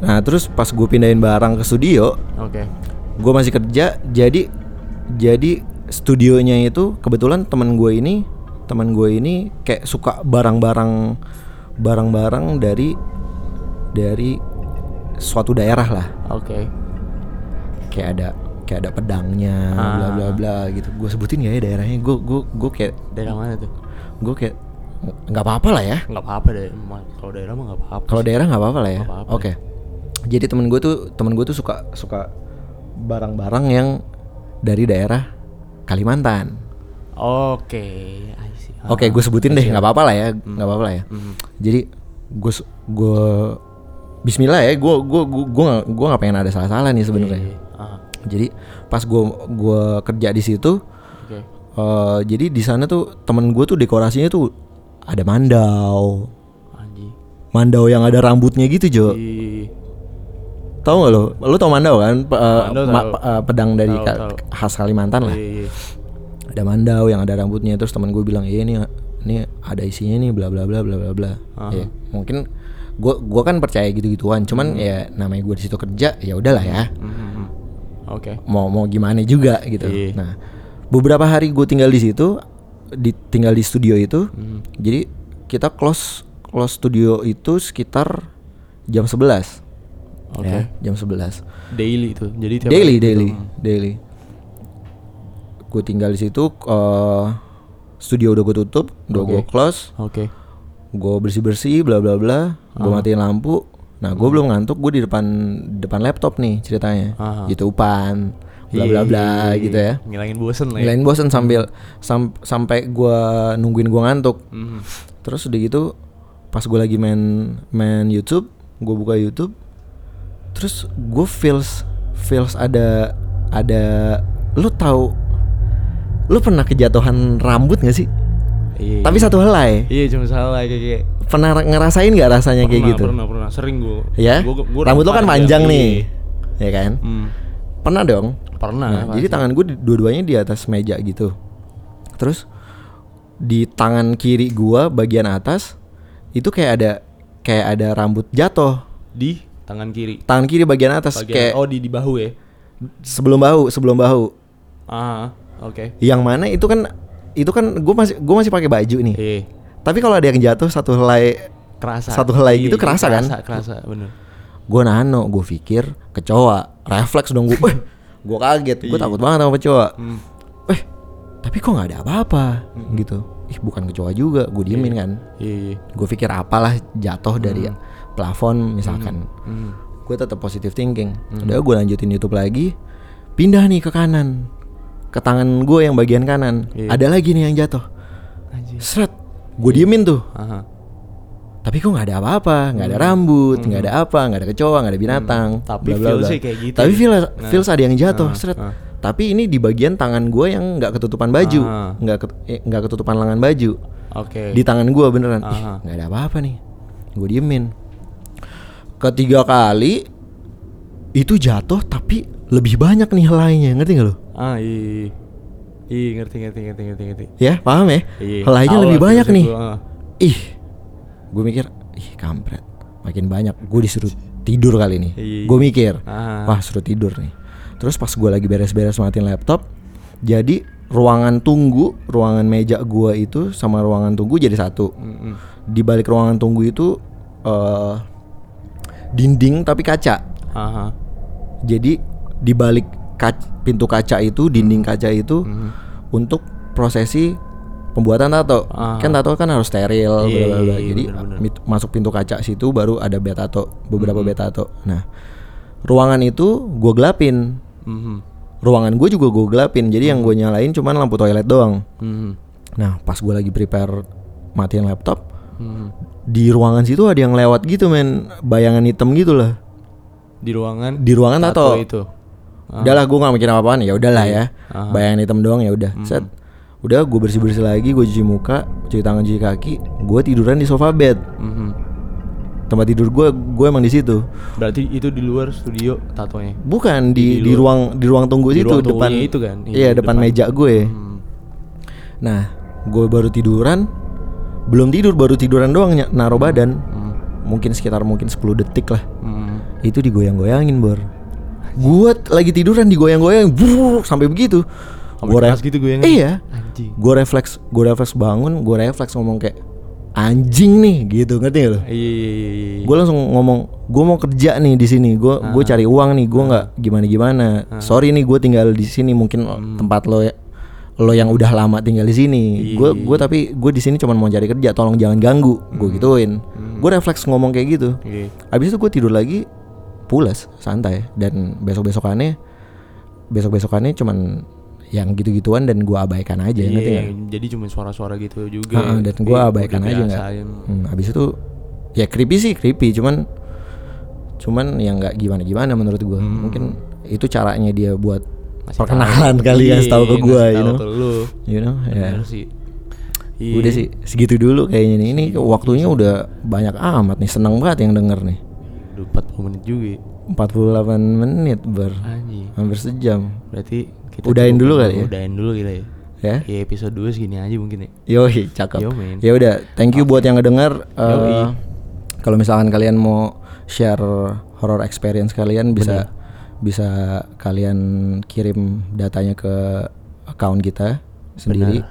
Nah terus pas gue pindahin barang ke studio Oke. gue masih kerja jadi jadi studionya itu kebetulan teman gue ini teman gue ini kayak suka barang-barang barang-barang dari dari suatu daerah lah. Oke. kayak ada kayak ada pedangnya bla Ah. bla bla gitu gue sebutin gak ya daerahnya gue gue gue kayak Daerah mana tuh? gue kayak nggak apa-apa lah ya Nggak apa-apa deh. Kalau daerah mah nggak apa-apa. kalau daerah nggak apa-apa lah ya oke jadi temen gue tuh temen gue tuh suka suka barang-barang yang dari daerah Kalimantan Oke. I see. Oke, Ah, gue sebutin deh, nggak apa-apa lah ya, nggak apa-apa lah ya. Mhm. Jadi gue gue Bismillah ya, gue gue gue gue nggak nggak pengen ada salah-salah nih sebenarnya. Ah, Jadi pas gue gue kerja di situ, Oke. eh, jadi di sana tuh temen gue tuh dekorasinya tuh ada mandau, Anjing. mandau yang ada rambutnya gitu Jo. Ih. Tahu nggak lo? Lo tau mandau kan? Pe- eh, Mandau ma- tahu. eh, pedang dari Tahu, tahu. khas Kalimantan lah. Iya, iya. Ada mandau yang ada rambutnya terus teman gue bilang, "Iya ini ini ada isinya nih bla bla bla bla bla bla." Aha. Ya, mungkin gue gua kan percaya gitu-gituan, cuman ya namanya gue di situ kerja, ya udahlah ya. Mhm. Oke. Mau mau gimana juga gitu. Iya. Nah, beberapa hari gue tinggal di situ, di tinggal di studio itu. Mhm. Jadi kita close close studio itu sekitar jam 11 Oke. ya, jam 11 Daily tuh. Jadi tiap daily hari gitu. daily daily gue tinggal di situ eh, studio udah gue tutup udah Oke. gue close Oke. gue bersih bersih bla bla bla gue Ah. matiin lampu nah gue belum ngantuk gue di depan depan laptop nih ceritanya Ah. youtubean bla bla bla Iya, gitu ya Ngilangin bosen lah ya. Ngelain bosen sambil sam- sampai gue nungguin gue ngantuk Mhm. terus udah gitu pas gue lagi main main YouTube gue buka YouTube terus gue feels feels ada ada lu tahu lu pernah kejatuhan rambut gak sih Iya, Tapi iya. satu helai. Iya cuma salah kayak kayak Pernah ngerasain nggak rasanya kayak pernah, gitu? Pernah pernah sering gue. Ya. Rambut lo kan panjang nih. Ya kan? Hmm. Pernah dong? Pernah. Nah, jadi tangan gue dua-duanya di atas meja gitu. Terus di tangan kiri gua bagian atas itu kayak ada kayak ada rambut jatuh. di tangan kiri. Tangan kiri bagian atas Bagian, kayak oh di di bahu ya. sebelum bahu, sebelum bahu. Ah, oke. Yang mana itu kan itu kan gue masih gue masih pakai baju nih. Iya. Tapi kalau ada yang jatuh satu helai Kerasa. Satu helai Iya, gitu kerasa kan? Kerasa, kerasa, bener. gue nano, gue pikir kecoa, refleks dong gue. gue kaget, gue Iya. takut banget sama kecoa. Hmm. Eh, tapi kok nggak ada apa-apa gitu. Ih, bukan kecoa juga, gue diemin kan. Iya, iya. Gue pikir apalah jatuh dari plafon misalkan. Hmm. Gue tetap positive thinking. Udah gue lanjutin YouTube lagi, pindah nih ke kanan, ke tangan gue yang bagian kanan. Iya. Ada lagi nih yang jatuh. Anjir. Seret, gue diemin tuh. Aha. Tapi kok nggak ada apa-apa, nggak ada rambut, nggak ada apa, nggak ada kecoa, nggak ada binatang. Hmm. Tapi feel sih kayak gitu Tapi ya. feel, Nah. feels ada yang jatuh, Ah, seret. ah. Tapi ini di bagian tangan gue yang nggak ketutupan baju, Ah. nggak ket- eh, nggak ketutupan lengan baju. Oke. Di tangan gue beneran, nggak ada apa-apa nih. Gue diemin. Ketiga kali itu jatuh, tapi lebih banyak nih helainya, ngerti gak lo? Ah, iya. iya. Iya, ngerti ngerti ngerti ngerti ngerti. Ya, paham ya? Iya. Helainya lebih banyak nih. gua, ah. Ih, gue mikir, ih kampret, makin banyak. Gue disuruh tidur kali ini. Iya. Gue mikir, Ah. wah suruh tidur nih. Terus pas gue lagi beres-beres matiin laptop, jadi ruangan tunggu, ruangan meja gue itu sama ruangan tunggu jadi satu. Mm-mm. Di balik ruangan tunggu itu eh dinding tapi kaca. Aha. Jadi di balik kac- pintu kaca itu, dinding kaca itu Mhm. untuk prosesi pembuatan tato. Ah. Kan tato kan harus steril, bla, bla, bla. iya, Jadi mit- masuk pintu kaca situ baru ada bed tato, beberapa Mm-hmm. bed tato. Nah, ruangan itu gue gelapin. Mhm. Ruangan gue juga gue gelapin. Jadi yang gue nyalain cuman lampu toilet doang. Mhm. Nah, pas gue lagi prepare matiin laptop, Mhm. di ruangan situ ada yang lewat gitu men, bayangan hitam gitu lah. Di ruangan Di ruangan tato. itu. Ah. Udahlah gue gak mikir apa-apaan ya udahlah ya. Aha. Bayangan hitam doang ya udah. Set. Udah gue bersih-bersih lagi, gue cuci muka, cuci tangan, cuci kaki, gue tiduran di sofa bed. Mhm. Tempat tidur gue, gue emang di situ. Berarti itu di luar studio tatonya. Bukan di Di di, ruang di ruang tunggu di situ ruang depan itu kan? Iya, Iya, depan, depan. meja gue. Hmm. Nah, gue baru tiduran, belum tidur, baru tiduran doang ny- naruh badan. Hmm. Mungkin sekitar mungkin 10 detik lah. Hmm. Itu digoyang-goyangin, Bor. Gue lagi tiduran digoyang-goyang, brrr, sampai begitu. Sampai Gua keras ref- gitu goyangnya? Iya. Anjing. Gue refleks, gue refleks bangun, gue refleks ngomong kayak anjing nih gitu, ngerti gak lo? Iya iya iya. iya. Gue langsung ngomong, gue mau kerja nih di sini, gue gue Ah. cari uang nih, gue nggak gimana gimana. Sorry nih, gue tinggal di sini, mungkin Hmm. tempat lo ya- lo yang udah lama tinggal di sini. Iya, Gue iya, gue tapi gue di sini cuma mau cari kerja, tolong jangan ganggu. Gue gituin. Gue refleks ngomong kayak gitu. Iya. Abis itu gue tidur lagi, pulas, santai. Dan besok besokannya, besok besokannya cuman yang gitu-gituan dan gue abaikan aja, Iya, ngerti nggak? jadi cuma suara-suara gitu juga. Heeh, dan gue udah abaikan aja nggak. Hmm, abis itu ya creepy sih creepy, cuman cuman yang nggak gimana-gimana menurut gue. Mungkin itu caranya dia buat Hmm. Masih perkenalan tahu. kali Iya, yang tahu ke gue, ngasih you know, you know, ya. Sih. Iya. Udah sih segitu dulu kayaknya nih. Ini waktunya udah banyak amat nih, seneng banget yang denger nih. Udah 40 menit juga. ya. 48 menit ber Anjing. hampir sejam. Berarti kita Udahin cukup dulu kali ya? Udahin dulu kita ya. Ya. Ya episode 2 segini aja mungkin ya. Yoi, cakep. Yo. Ya udah, thank you buat yang ngedenger. Yoi. kalau misalkan kalian mau share horror experience kalian bisa bisa kalian kirim datanya ke account kita sendiri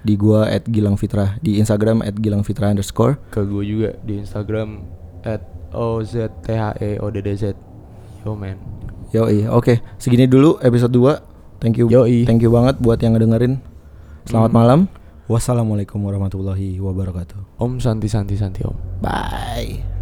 di gua at Gilang Fitra di Instagram at Gilang Fitra underscore. Ke gue juga di Instagram at OZTHEODDZ. Yo man. Yoi, oke. Segini dulu episode 2. Thank you. Yoi. Thank you banget buat yang ngedengerin. Selamat malam. Wassalamualaikum warahmatullahi wabarakatuh. Om Santi Santi Santi Om. Bye.